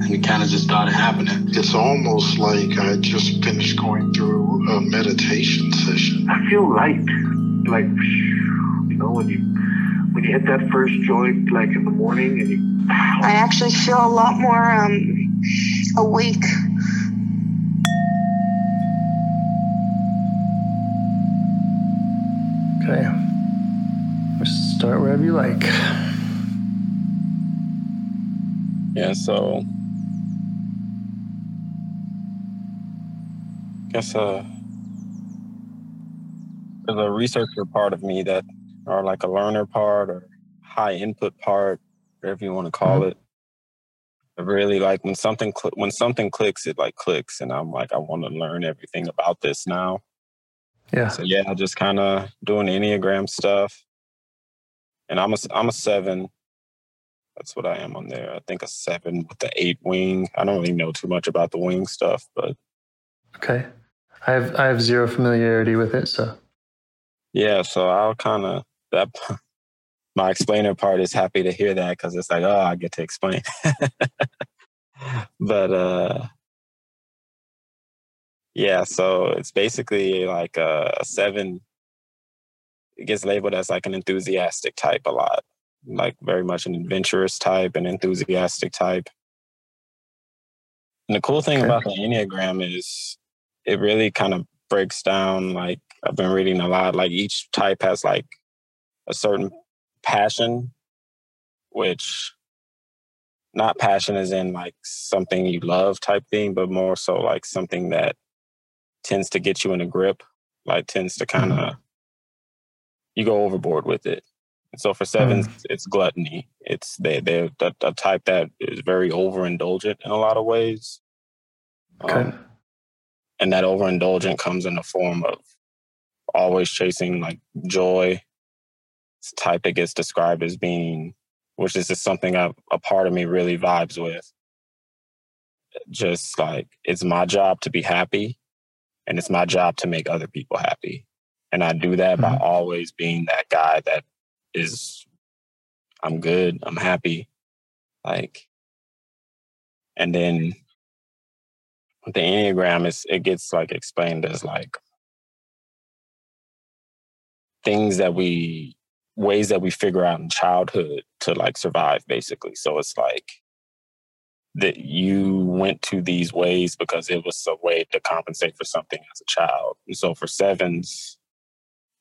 and it kind of just started happening. It's almost like I just finished going through a meditation session. I feel light. Like, you know, when you when you hit that first joint, like in the morning, and you I actually feel a lot more um awake. Okay. Let's start wherever you like. Yeah, so guess uh there's a researcher part of me that or like a learner part or high input part, whatever you want to call it. I really like when something cl- when something clicks, it like clicks, and I'm like, I want to learn everything about this now. Yeah. So yeah, just kind of doing enneagram stuff, and I'm a I'm a seven. That's what I am on there. I think a seven with the eight wing. I don't really know too much about the wing stuff, but Okay. I have I have zero familiarity with it, so yeah. So I'll kind of that. My explainer part is happy to hear that because it's like, oh, I get to explain. but uh, yeah. So it's basically like a, a seven. It gets labeled as like an enthusiastic type a lot, like very much an adventurous type, an enthusiastic type. And the cool thing Okay. about the Enneagram is it really kind of breaks down like I've been reading a lot, like each type has like a certain passion, which not passion is in like something you love type thing, but more so like something that tends to get you in a grip, like tends to kind of mm-hmm. you go overboard with it. So for sevens, it's gluttony. It's they they're a, the type that is very overindulgent in a lot of ways. okay. Um, and that overindulgent comes in the form of always chasing like joy. It's type that gets described as being, which is just something I, a part of me really vibes with. Just like it's my job to be happy, and it's my job to make other people happy, and I do that by Mhm. always being that guy that is, I'm good, I'm happy, like, and then with the enneagram is it gets like explained as like things that we ways that we figure out in childhood to like survive basically. So it's like that you went to these ways because it was a way to compensate for something as a child. And so for sevens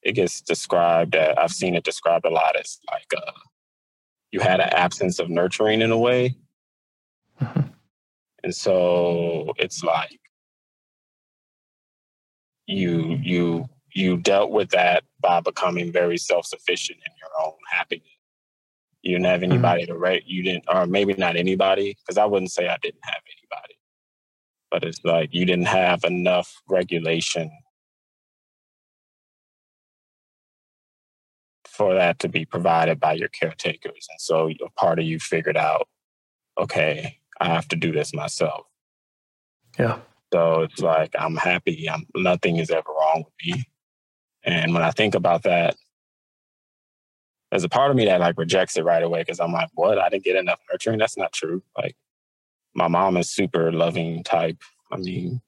it gets described uh, i've seen it described a lot as like uh, you had an absence of nurturing in a way. Mhm. and so it's like you you you dealt with that by becoming very self-sufficient in your own happiness. You didn't have anybody to rate you didn't or maybe not anybody because i wouldn't say i didn't have anybody. But it's like you didn't have enough regulation for that to be provided by your caretakers. And so a part of you figured out, okay, I have to do this myself. Yeah. So it's like I'm happy. I'm nothing is ever wrong with me. And when I think about that, there's a part of me that like rejects it right away because I'm like, what? I didn't get enough nurturing. That's not true. Like my mom is super loving type. I mean,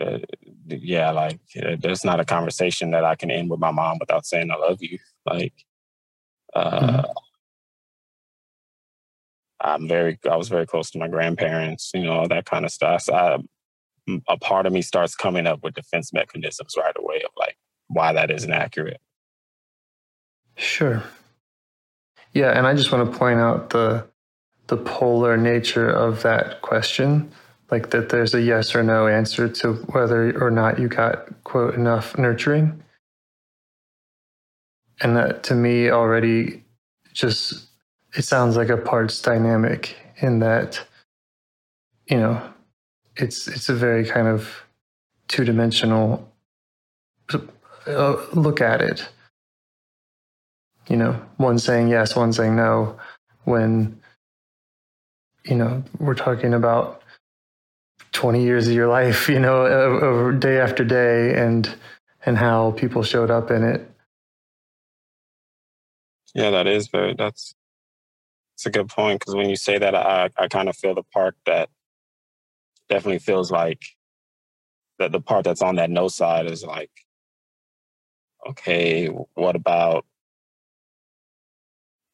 uh, yeah, like uh, there's not a conversation that I can end with my mom without saying I love you. Like, uh, mm-hmm. I'm very, I was very close to my grandparents, you know, all that kind of stuff. So I, a part of me starts coming up with defense mechanisms right away of like why that isn't accurate. Sure. Yeah, and I just want to point out the the polar nature of that question, like that there's a yes or no answer to whether or not you got quote enough nurturing. And that to me already just it sounds like a parts dynamic in that you know it's it's a very kind of two-dimensional uh, look at it. You know one saying yes one saying no when you know we're talking about 20 years of your life you know day after day and and how people showed up in it yeah that is very that's it's a good point because when you say that i i kind of feel the part that definitely feels like that the part that's on that no side is like okay what about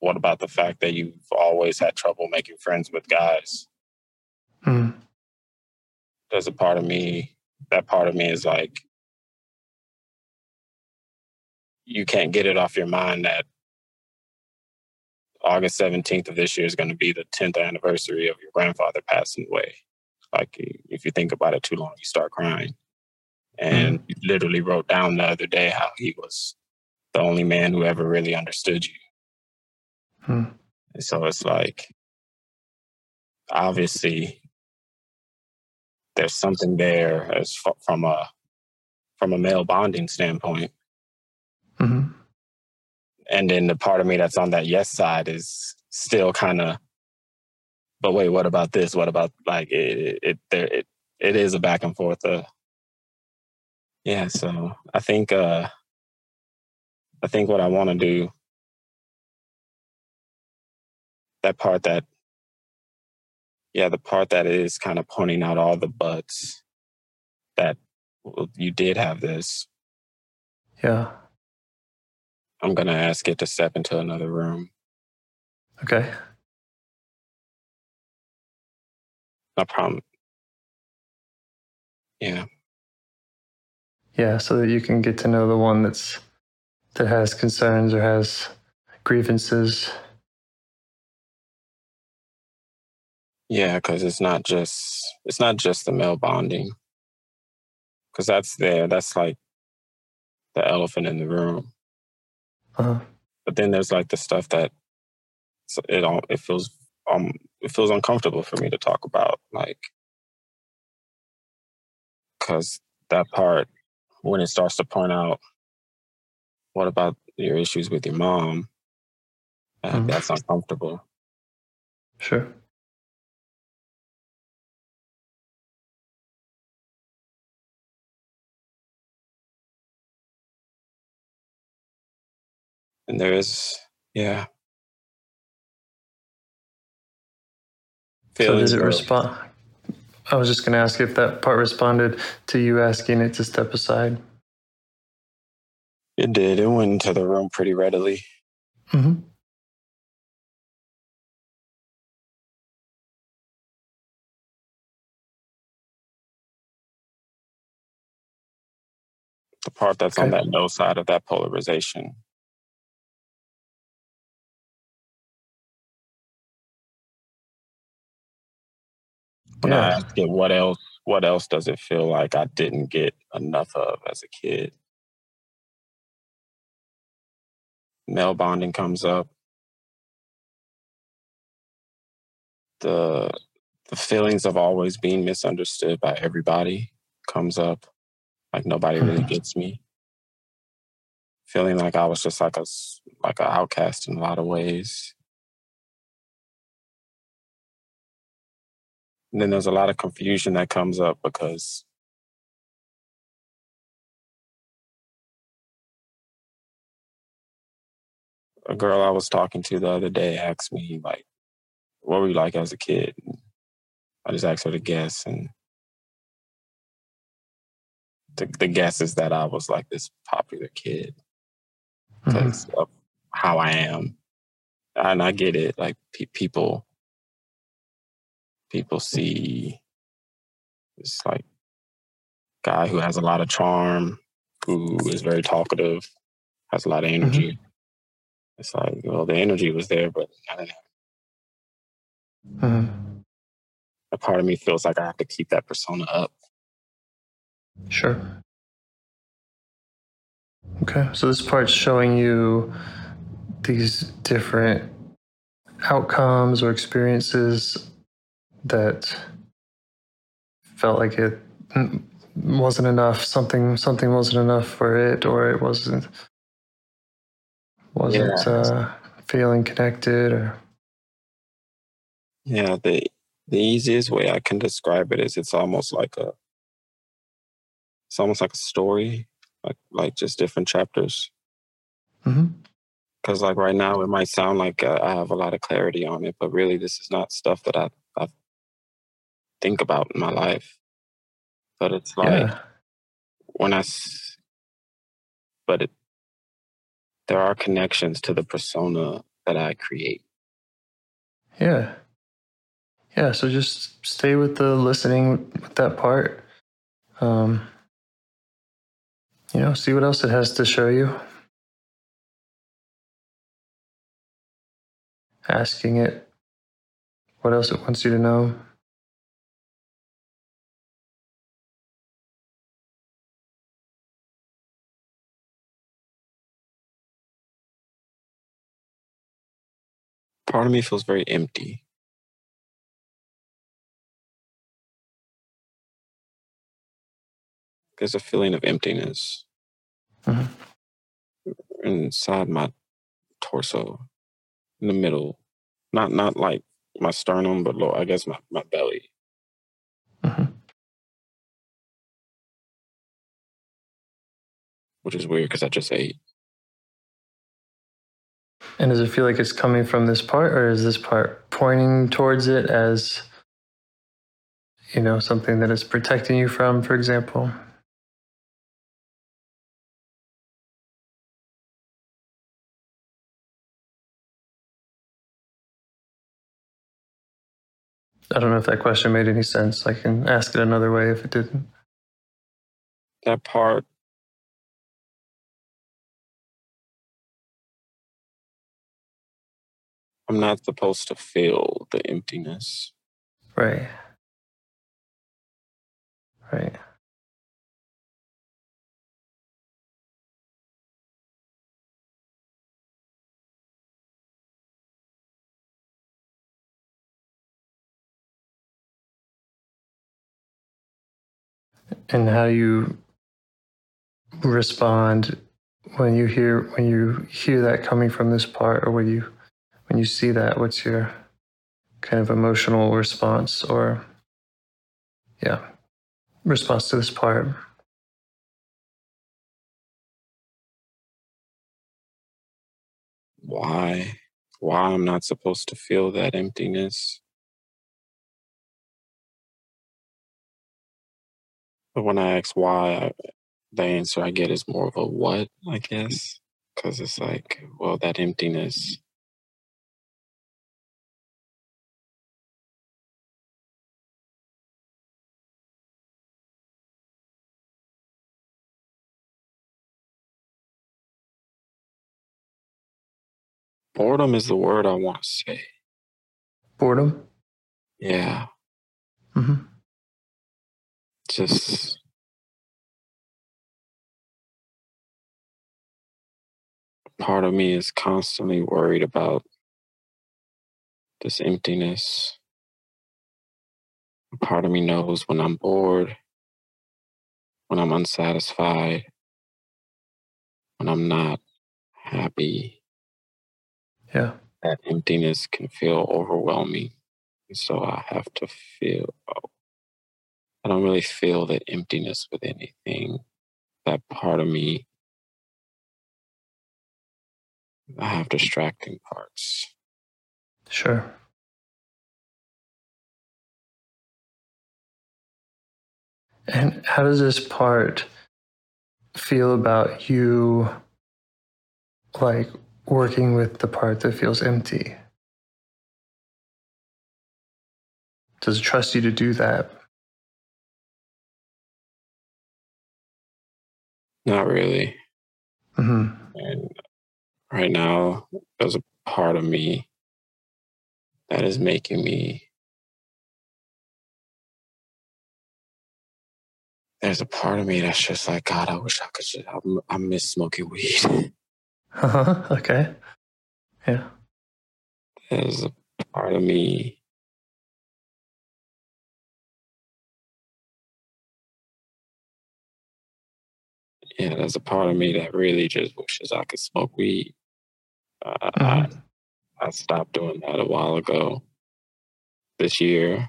what about the fact that you've always had trouble making friends with guys? Hmm. There's a part of me, that part of me is like, you can't get it off your mind that August 17th of this year is going to be the 10th anniversary of your grandfather passing away. Like, if you think about it too long, you start crying. And mm. you literally wrote down the other day how he was the only man who ever really understood you. Hmm. So it's like, obviously, there's something there as from a from a male bonding standpoint. Mm-hmm. And then the part of me that's on that yes side is still kind of, but wait, what about this? What about like it? It there it it is a back and forth. Uh, yeah, so I think uh, I think what I want to do that part that yeah the part that is kind of pointing out all the buts that you did have this yeah i'm gonna ask it to step into another room. Okay. No problem. Yeah. Yeah so that you can get to know the one that's that has concerns or has grievances. Yeah, because it's not just it's not just the male bonding, because that's there. That's like the elephant in the room. Uh-huh. But then there's like the stuff that it all it feels um it feels uncomfortable for me to talk about, like because that part when it starts to point out what about your issues with your mom, uh, mm-hmm. that's uncomfortable. Sure. And there is yeah. So does it respond i was just going to ask if that part responded to you asking it to step aside. It did. It went into the room pretty readily. Mm-hmm. the part that's okay. on that no side of that polarization When yeah. I ask it what else, what else does it feel like I didn't get enough of as a kid? Male bonding comes up. The the feelings of always being misunderstood by everybody comes up. Like nobody really Mhm. gets me. Feeling like I was just like a like an outcast in a lot of ways. And then there's a lot of confusion that comes up because a girl I was talking to the other day asked me like, "What were you like as a kid?" I just asked her to guess, and the, the guess is that I was like this popular kid Mhm. because of how I am, and I get it. Like pe- people, people see this like guy who has a lot of charm, who is very talkative, has a lot of energy. It's like, well, the energy was there, but I don't know. Mhm. a part of me feels like I have to keep that persona up. Sure. Okay, so this part's showing you these different outcomes or experiences that felt like it wasn't enough. Something something wasn't enough for it, or it wasn't wasn't Yeah. uh, feeling connected, or Yeah, the the easiest way I can describe it is it's almost like a it's almost like a story, like like just different chapters. hmm Because like right now, it might sound like uh, I have a lot of clarity on it, but really, this is not stuff that I I think about in my life. But it's like yeah, I. but it, there are connections to the persona that I create. yeah, yeah. So just stay with the listening with that part. Um, you know, see what else it has to show you. Asking it what else it wants you to know. Part of me feels very empty. There's a feeling of emptiness Mhm. inside my torso, in the middle. Not not like my sternum, but low, I guess my, my belly. Mhm. which is weird because I just ate. And does it feel like it's coming from this part, or is this part pointing towards it as, you know, something that it's protecting you from, for example? I don't know if that question made any sense. I can ask it another way if it didn't. That part, I'm not supposed to feel the emptiness. Right. Right. And how you respond when you hear when you hear that coming from this part or when you when you see that what's your kind of emotional response or yeah response to this part Why? Why I'm not supposed to feel that emptiness? But when I ask why, the answer I get is more of a what, I guess. Because it's like, well, that emptiness. Boredom is the word I want to say. boredom Yeah. hmm Just part of me is constantly worried about this emptiness. Part of me knows when I'm bored, when I'm unsatisfied, when I'm not happy. Yeah. That emptiness can feel overwhelming. So I have to feel, oh, I don't really feel the emptiness with anything. That part of me, I have distracting parts. Sure. And how does this part feel about you, like working with the part that feels empty? Does it trust you to do that? Not really. hmm And right now, there's a part of me that is making me. There's a part of me that's just like, God, I wish I could just, I, I miss smoking weed. Uh-huh. Okay. Yeah. There's a part of me yeah, there's a part of me that really just wishes I could smoke weed. Uh, Mhm. I I stopped doing that a while ago. This year,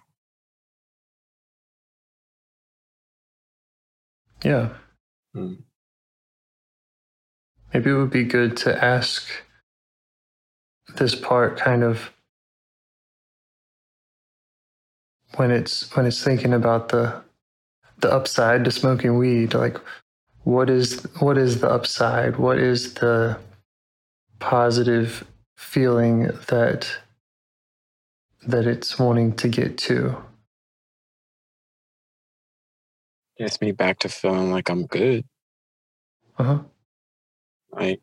Yeah. Mm. Maybe it would be good to ask this part kind of when it's when it's thinking about the the upside to smoking weed like what is what is the upside? What is the positive feeling that that it's wanting to get to? Gets me back to feeling like I'm good. uh-huh Like,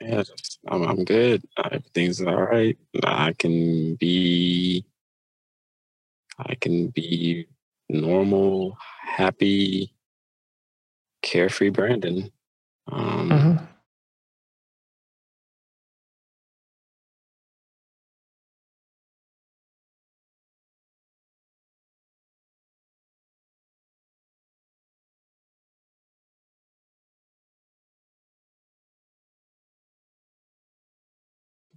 yeah, just, I'm I'm good. Everything's all right. I can be, I can be normal, happy, carefree Brandon. Um, mm-hmm.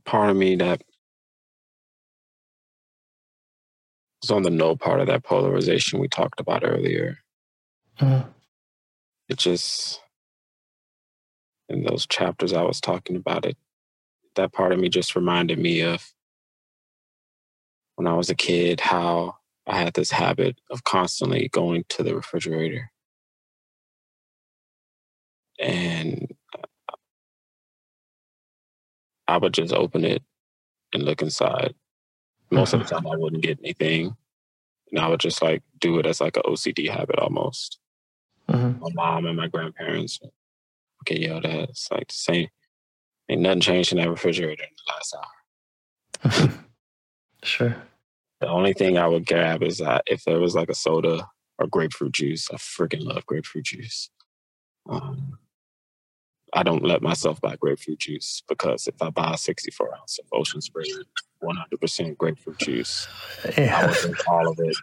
Part of me that is on the no part of that polarization we talked about earlier. Mhm. It just in those chapters I was talking about it, that part of me just reminded me of when I was a kid, how I had this habit of constantly going to the refrigerator. And I would just open it and look inside. Most of the time, I wouldn't get anything. And I would just like do it as like an OCD habit almost. Mhm. My mom and my grandparents. Okay, yo, that's like the same. Ain't nothing changed in that refrigerator in the last hour. sure The only thing I would grab is that if there was like a soda or grapefruit juice. I freaking love grapefruit juice. Um, I don't let myself buy grapefruit juice because if I buy a 64 ounce of Ocean Spray 100% grapefruit juice, I yeah will drink all of it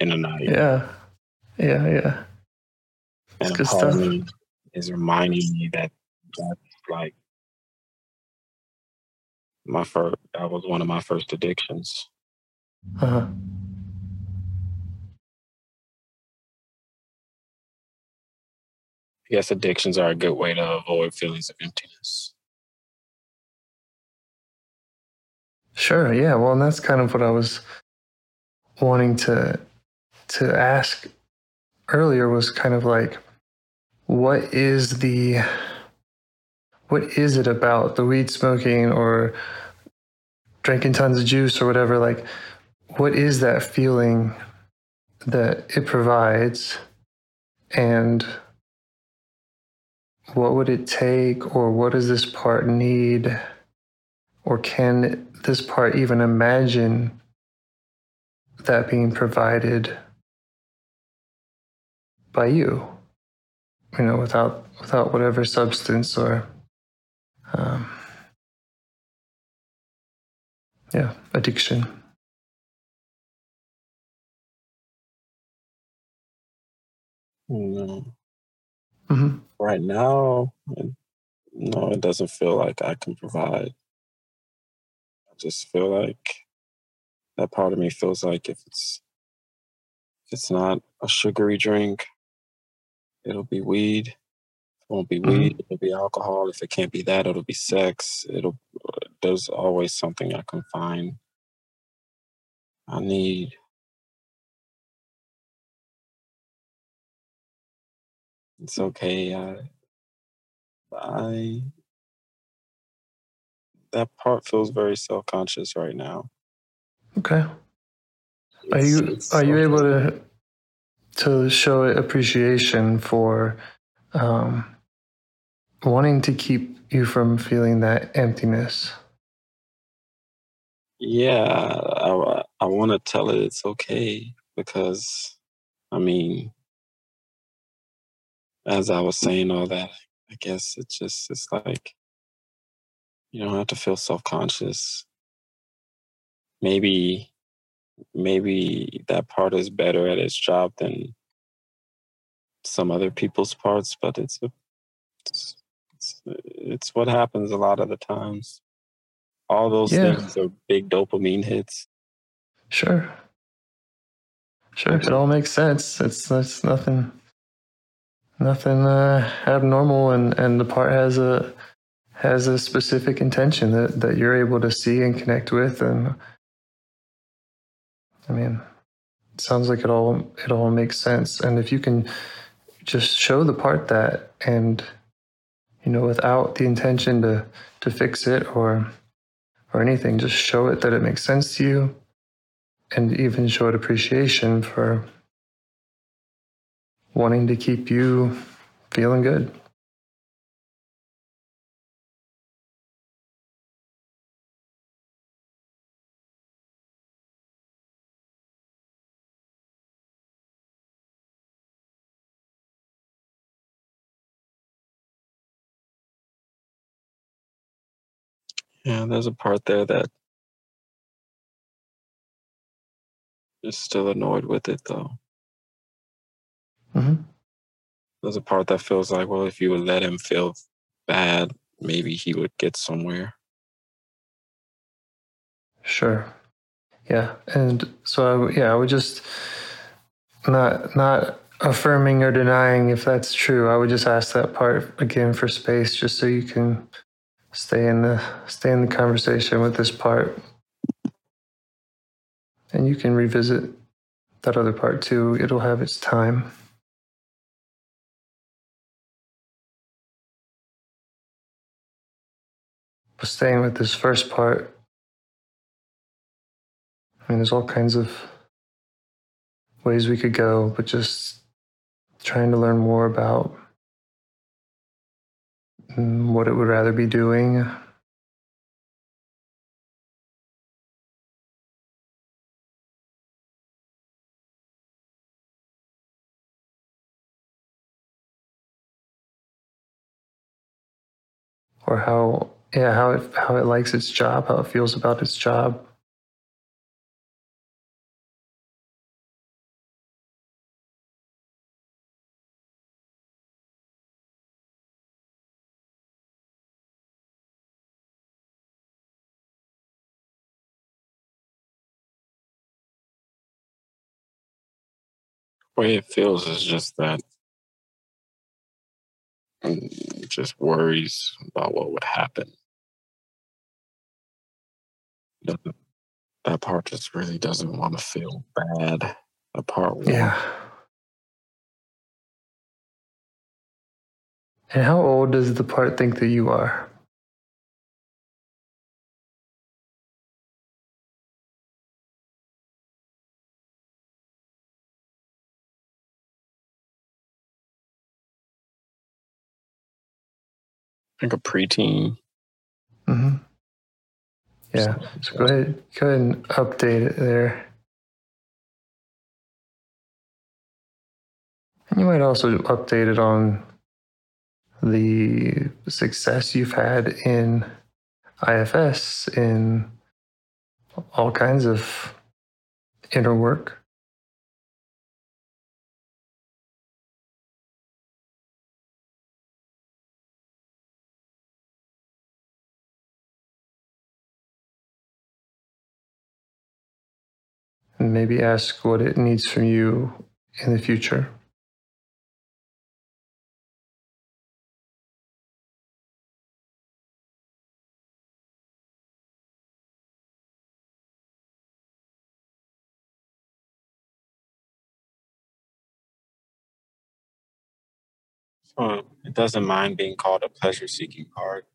in a night. yeah yeah yeah and good stuff. is reminding me that that's like my first, that was one of my first addictions. uh-huh. Guess addictions are a good way to avoid feelings of emptiness. Sure. Yeah. Well, and that's kind of what I was wanting to to ask earlier was kind of like, what is the what is it about the weed smoking or drinking tons of juice or whatever? Like, what is that feeling that it provides, and what would it take, or what does this part need? Or can this part even imagine that being provided by you? You know, without without whatever substance or um, yeah, addiction. No hmm Right now, no, it doesn't feel like I can provide. I just feel like that part of me feels like if it's if it's not a sugary drink, it'll be weed. It won't be Mhm. weed, it'll be alcohol. If it can't be that, it'll be sex. It'll there's always something I can find. I need it's okay. I I that part feels very self conscious right now. Okay. Are It's- you it's are you able to to show appreciation for um, wanting to keep you from feeling that emptiness? Yeah, I, I want to tell it it's okay because, I mean, as I was saying all that, I guess it's just, it's like, you don't have to feel self conscious. Maybe, maybe that part is better at its job than some other people's parts, but it's, a, it's, it's, it's what happens a lot of the times. All those Yeah. things are big dopamine hits. Sure. Sure. It all makes sense. It's, it's nothing nothing uh, abnormal and, and the part has a has a specific intention that, that you're able to see and connect with and I mean it sounds like it all it all makes sense. And if you can just show the part that and you know without the intention to to fix it or or anything, just show it that it makes sense to you and even show it appreciation for wanting to keep you feeling good. Yeah, there's a part there that is still annoyed with it though. Hmm There's a part that feels like, well, if you would let him feel bad, maybe he would get somewhere. Sure. Yeah. And so, I, yeah, I would just not not affirming or denying if that's true. I would just ask that part again for space, just so you can stay in the stay in the conversation with this part, and you can revisit that other part too. It'll have its time. But staying with this first part, I mean, there's all kinds of ways we could go, but just trying to learn more about what it would rather be doing. Or how, yeah, how it how it likes its job, how it feels about its job. Way it feels is just that mm, just worries about what would happen. That part just really doesn't want to feel bad. That part wants Yeah. And how old does the part think that you are? like a preteen. Yeah. So go ahead, go ahead and update it there. And you might also update it on the success you've had in IFS in all kinds of inner work. And maybe ask what it needs from you in the future. So it doesn't mind being called a pleasure seeking part.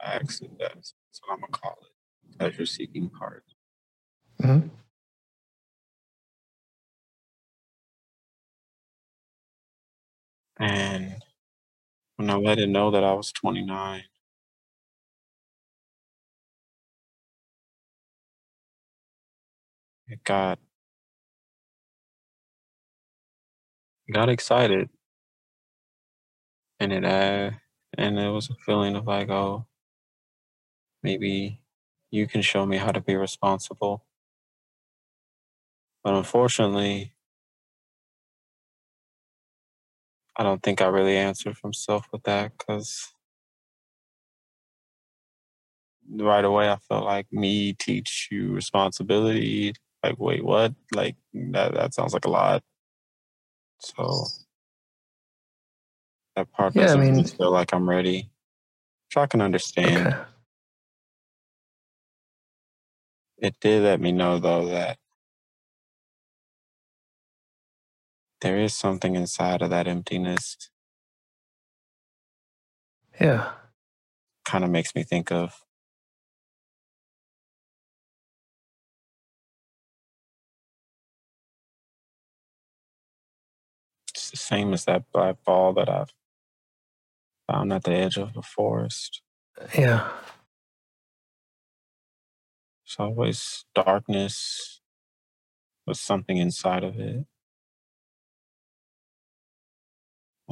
I actually does. That's what I'm gonna call it. Pleasure seeking part. Mhm. And when I let it know that I was 29, it got got excited, and it uh, and it was a feeling of like, oh, maybe you can show me how to be responsible. But unfortunately, I don't think I really answered from self with that because right away I felt like me teach you responsibility. Like, wait, what? Like that that sounds like a lot. So that part Yeah, doesn't really mean- feel like I'm ready. Which I can understand. Okay. It did let me know though that there is something inside of that emptiness. Yeah. Kind of makes me think of it's the same as that black ball that I've found at the edge of the forest. Yeah. It's always darkness with something inside of it.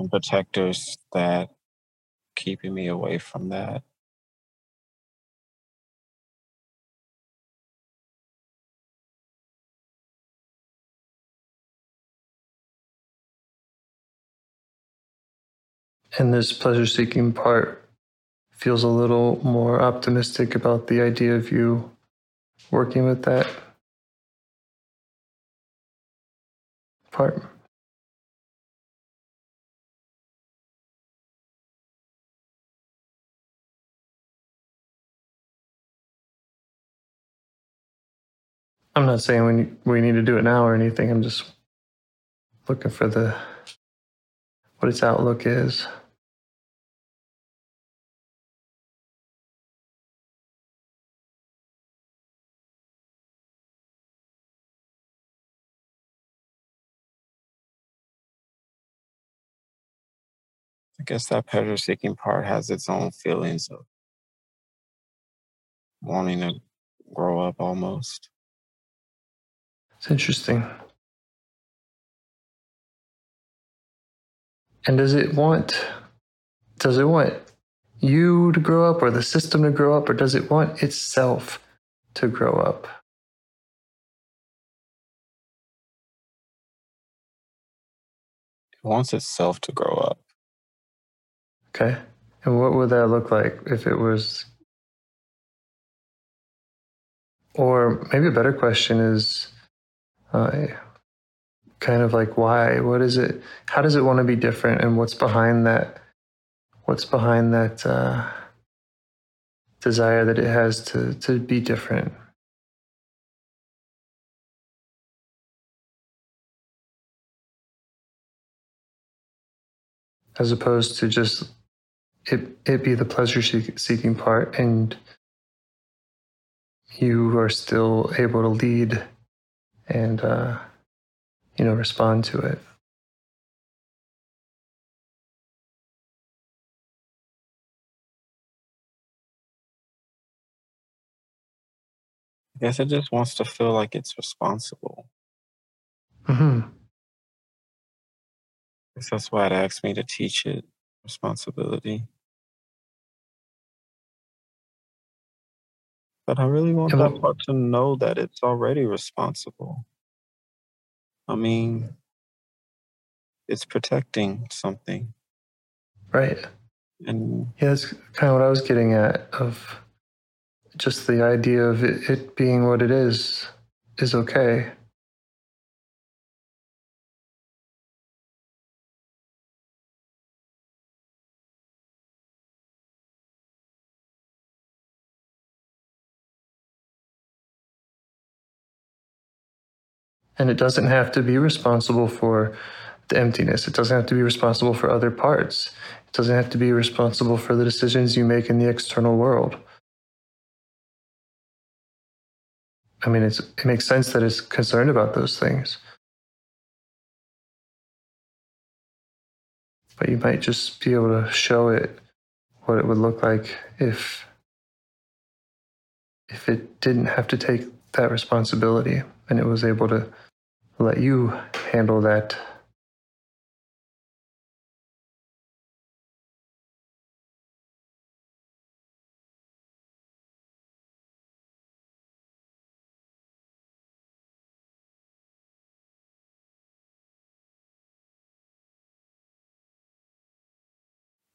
And protectors that keeping me away from that. And this pleasure seeking part feels a little more optimistic about the idea of you working with that part. I'm not saying we we need to do it now or anything. I'm just looking for the what its outlook is. I guess that pleasure seeking part has its own feelings of wanting to grow up almost. It's interesting. And does it want does it want you to grow up or the system to grow up or does it want itself to grow up? It wants itself to grow up. Okay. And what would that look like if it was or maybe a better question is uh, kind of like why what is it how does it want to be different and what's behind that what's behind that uh, desire that it has to to be different? As opposed to just it it be the pleasure seeking part and you are still able to lead and uh, you know respond to it I guess it just wants to feel like it's responsible. Mm-hmm. I guess that's why it asked me to teach it responsibility. But I really want that part to know that it's already responsible. I mean, it's protecting something. right And yeah that's kind of what i was getting at of just the idea of it, it being what it is is okay. And it doesn't have to be responsible for the emptiness. It doesn't have to be responsible for other parts. It doesn't have to be responsible for the decisions you make in the external world. I mean, it makes sense that it's concerned about those things. But you might just be able to show it what it would look like if if it didn't have to take that responsibility and it was able to let you handle that.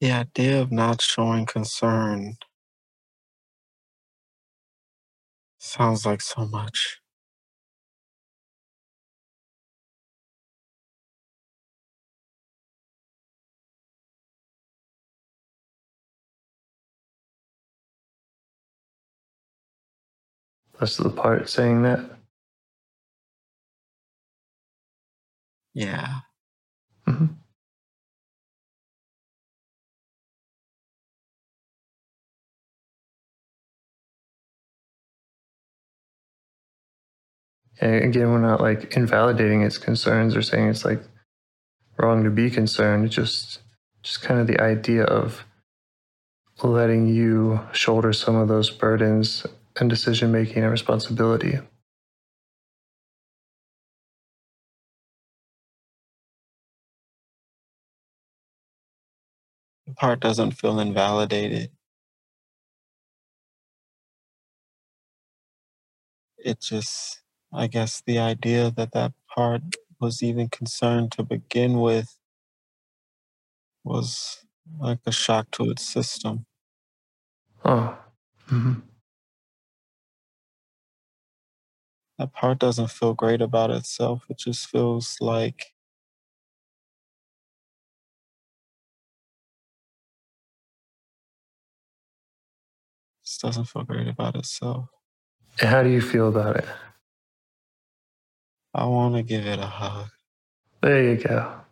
The idea of not showing concern sounds like so much. That's the part saying that. Yeah. hmm And again, we're not like invalidating its concerns or saying it's like wrong to be concerned. It's just, just kind of the idea of letting you shoulder some of those burdens and decision making and responsibility. The part doesn't feel invalidated. It just, I guess, the idea that that part was even concerned to begin with was like a shock to its system. Oh. hmm That part doesn't feel great about itself. It just feels like just doesn't feel great about itself. How do you feel about it? I want to give it a hug. There you go.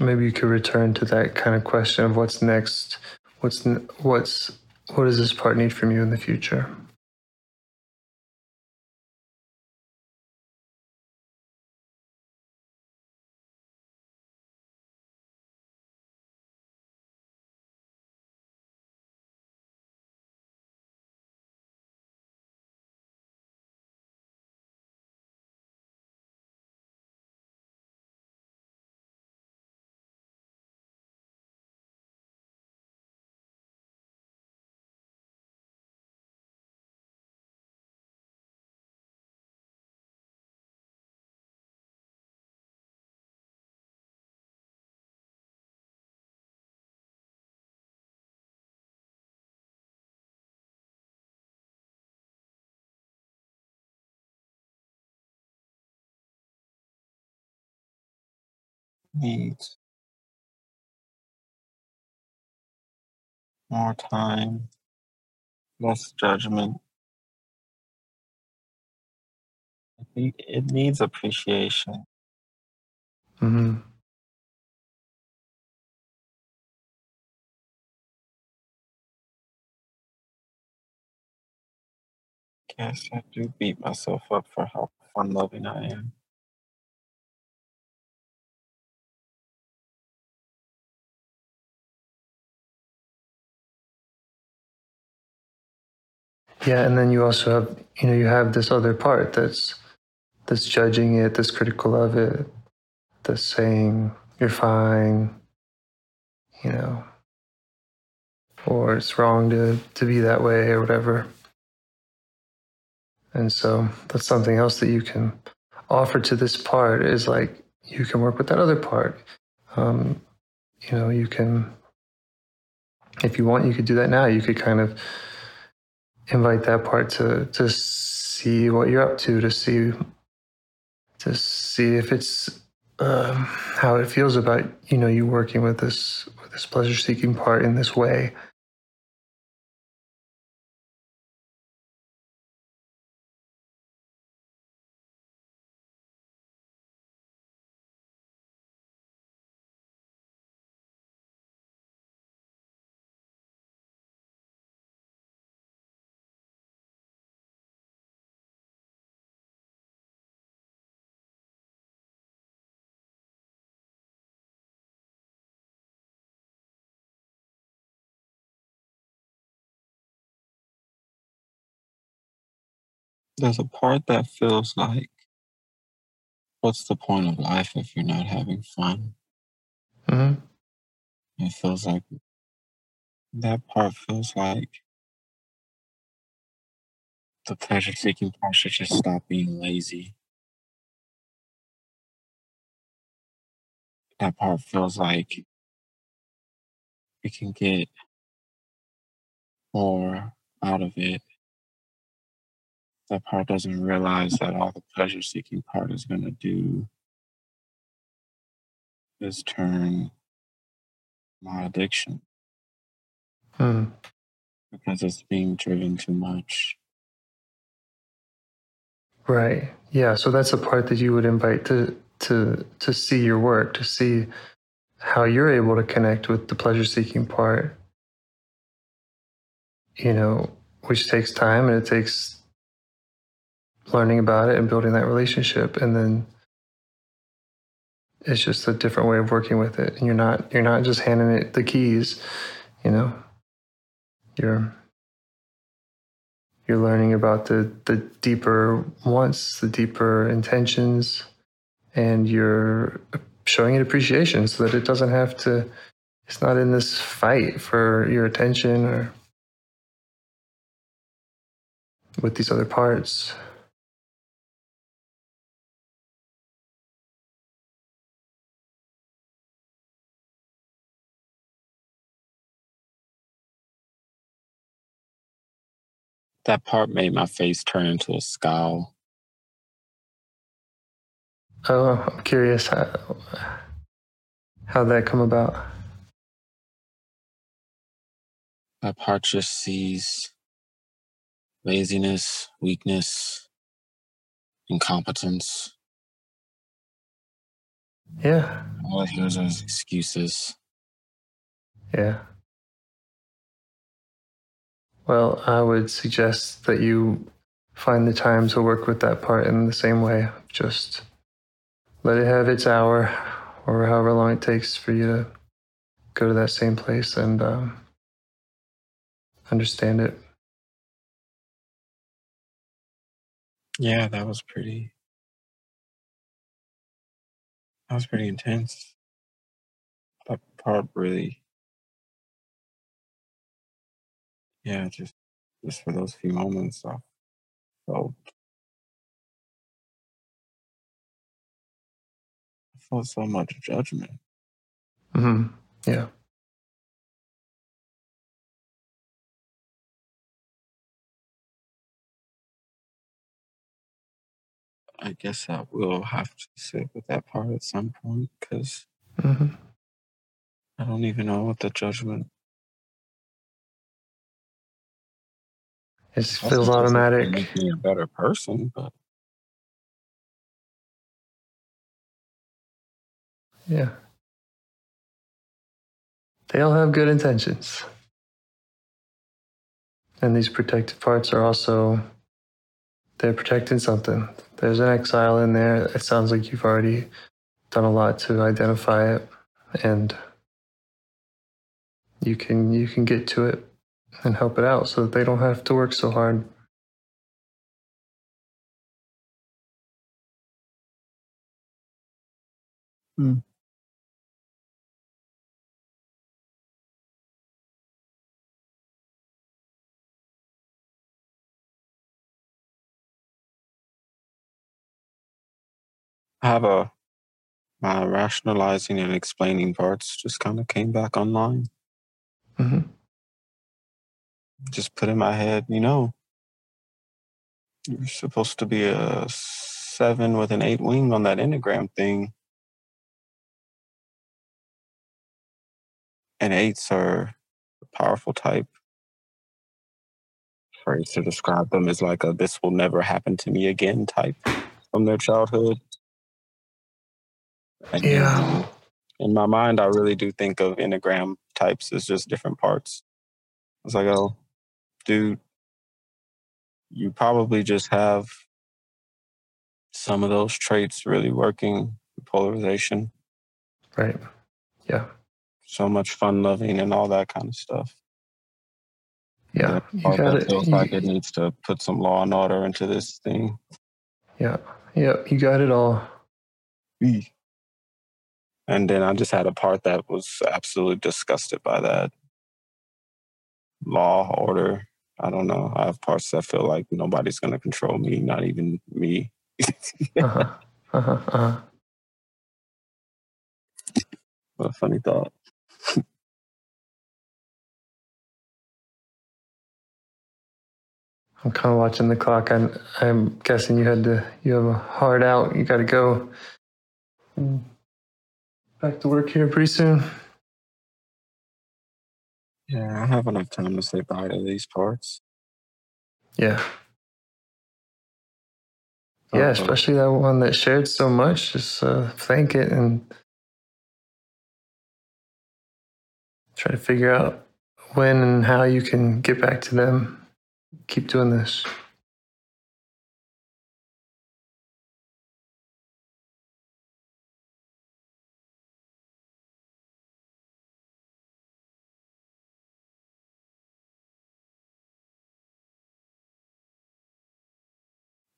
Maybe you could return to that kind of question of what's next. What's what's what does this part need from you in the future? Needs more time, less judgment. It needs appreciation. Mm-hmm. Guess I do beat myself up for how fun loving I am. Yeah, and then you also have, you know, you have this other part that's that's judging it, that's critical of it, that's saying you're fine, you know, or it's wrong to to be that way or whatever. And so that's something else that you can offer to this part is like you can work with that other part. Um, you know, you can, if you want, you could do that now. You could kind of invite that part to to see what you're up to, to see to see if it's um, how it feels about you know you working with this with this pleasure seeking part in this way. There's a part that feels like, what's the point of life if you're not having fun? hmm It feels like that part feels like the pleasure seeking part should just stop being lazy. That part feels like we can get more out of it. That part doesn't realize that all the pleasure seeking part is going to do is turn my addiction Hmm. because it's being driven too much. Right. Yeah. So that's the part that you would invite to to to see your work, to see how you're able to connect with the pleasure seeking part. You know, which takes time and it takes learning about it and building that relationship and then it's just a different way of working with it. And you're not you're not just handing it the keys you know? You're you're learning about the the deeper wants the deeper intentions and you're showing it appreciation so that it doesn't have to it's not in this fight for your attention or with these other parts That part made my face turn into a scowl. oh i'm curious how how'd that come about That part just sees laziness, weakness, incompetence. yeah All it hears is excuses. Yeah. Well, I would suggest that you find the time to work with that part in the same way. Just let it have its hour or however long it takes for you to go to that same place and um, understand it. Yeah, that was pretty. That was pretty intense. That part really. Yeah, just just for those few moments, I felt. I felt so much judgment. hmm Yeah. I guess I will have to sit with that part at some point because hmm I don't even know what the judgment. It just feels automatic. Make me a better person, but Yeah. They all have good intentions. And these protected parts are also they're protecting something. There's an exile in there. It sounds like you've already done a lot to identify it and you can you can get to it and help it out so that they don't have to work so hard. I have a my rationalizing and explaining parts just kind of came back online. hmm Just put in my head, you know, you're supposed to be a seven with an eight wing on that enneagram thing. And eights are a powerful type. Phrase to describe them is like a this will never happen to me again type from their childhood. And Yeah. in my mind, I really do think of enneagram types as just different parts. It's like, oh, dude, you probably just have some of those traits really working polarization, Right. Yeah. so much fun loving and all that kind of stuff. Yeah. The You got it. feels You- like it needs to put some law and order into this thing. Yeah. Yeah. You got it all. And then I just had a part that was absolutely disgusted by that. Law, order. I don't know. I have parts that feel like nobody's going to control me, not even me. Uh-huh. Uh-huh. Uh-huh. what a funny thought. I'm kind of watching the clock. I'm, I'm guessing you had to, you have a hard out. You got to go back to work here pretty soon. Yeah, I have enough time to say bye to these parts. Yeah. Yeah, especially that one that shared so much. Just uh, thank it and try to figure out when and how you can get back to them. Keep doing this.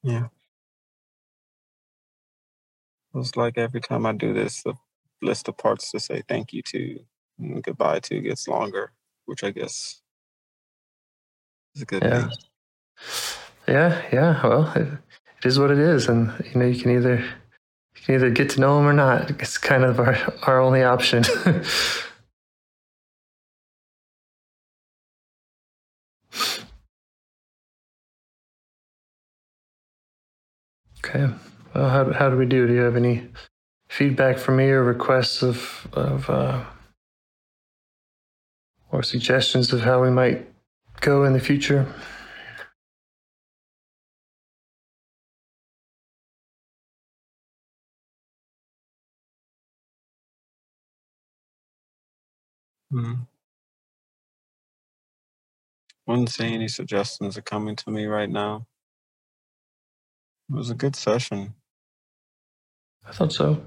Yeah. It's like every time I do this, the list of parts to say thank you to and goodbye to gets longer, which I guess is a good Yeah. thing. Yeah, yeah. Well, it, it is what it is, and you know you can either you can either get to know them or not. It's kind of our our only option. okay. Well, how how do we do? Do you have any feedback for me or requests of of uh, or suggestions of how we might go in the future? Hmm. Wouldn't say any suggestions are coming to me right now. It was a good session. I thought so.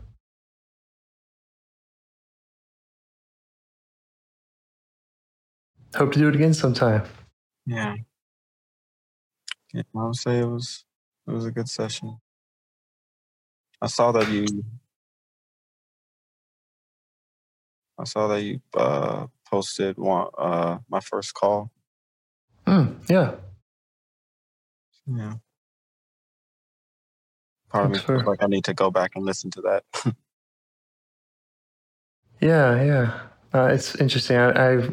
Hope to do it again sometime. Yeah. Yeah, I would say it was it was a good session. I saw that you I saw that you uh, posted one uh, my first call. Mm, yeah. Yeah. Part of me Thanks feels for- like I need to go back and listen to that. Yeah, yeah. Uh, it's interesting. I, I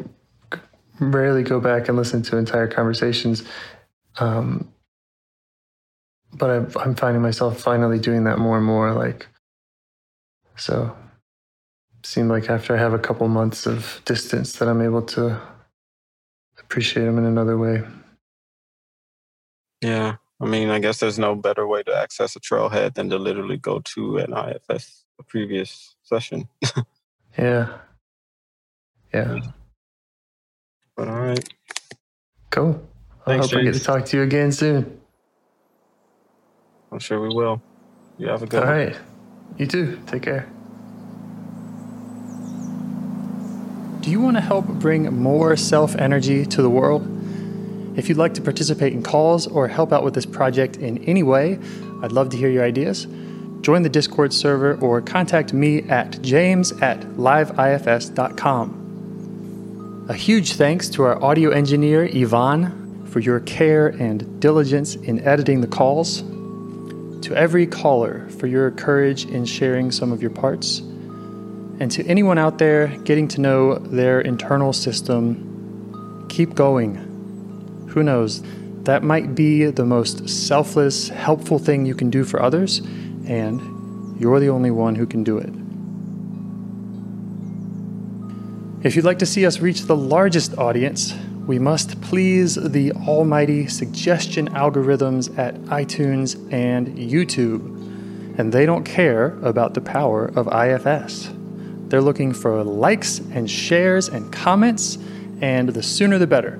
rarely go back and listen to entire conversations, um, but I, I'm finding myself finally doing that more and more. Like, so seemed like after I have a couple months of distance that I'm able to appreciate them in another way. Yeah. I mean, I guess there's no better way to access a trailhead than to literally go to an IFS, a previous session. yeah. Yeah. But all right. Cool. Thanks, I hope I get to talk to you again soon. I'm sure we will. You have a good All one. right. You too. Take care. Do you want to help bring more self energy to the world? If you'd like to participate in calls or help out with this project in any way, I'd love to hear your ideas. Join the Discord server or contact me at james at liveifs.com. A huge thanks to our audio engineer, Yvonne, for your care and diligence in editing the calls. To every caller for your courage in sharing some of your parts. And to anyone out there getting to know their internal system, keep going. Who knows? That might be the most selfless, helpful thing you can do for others, and you're the only one who can do it. If you'd like to see us reach the largest audience, we must please the almighty suggestion algorithms at iTunes and YouTube. And they don't care about the power of IFS. They're looking for likes and shares and comments, and the sooner the better.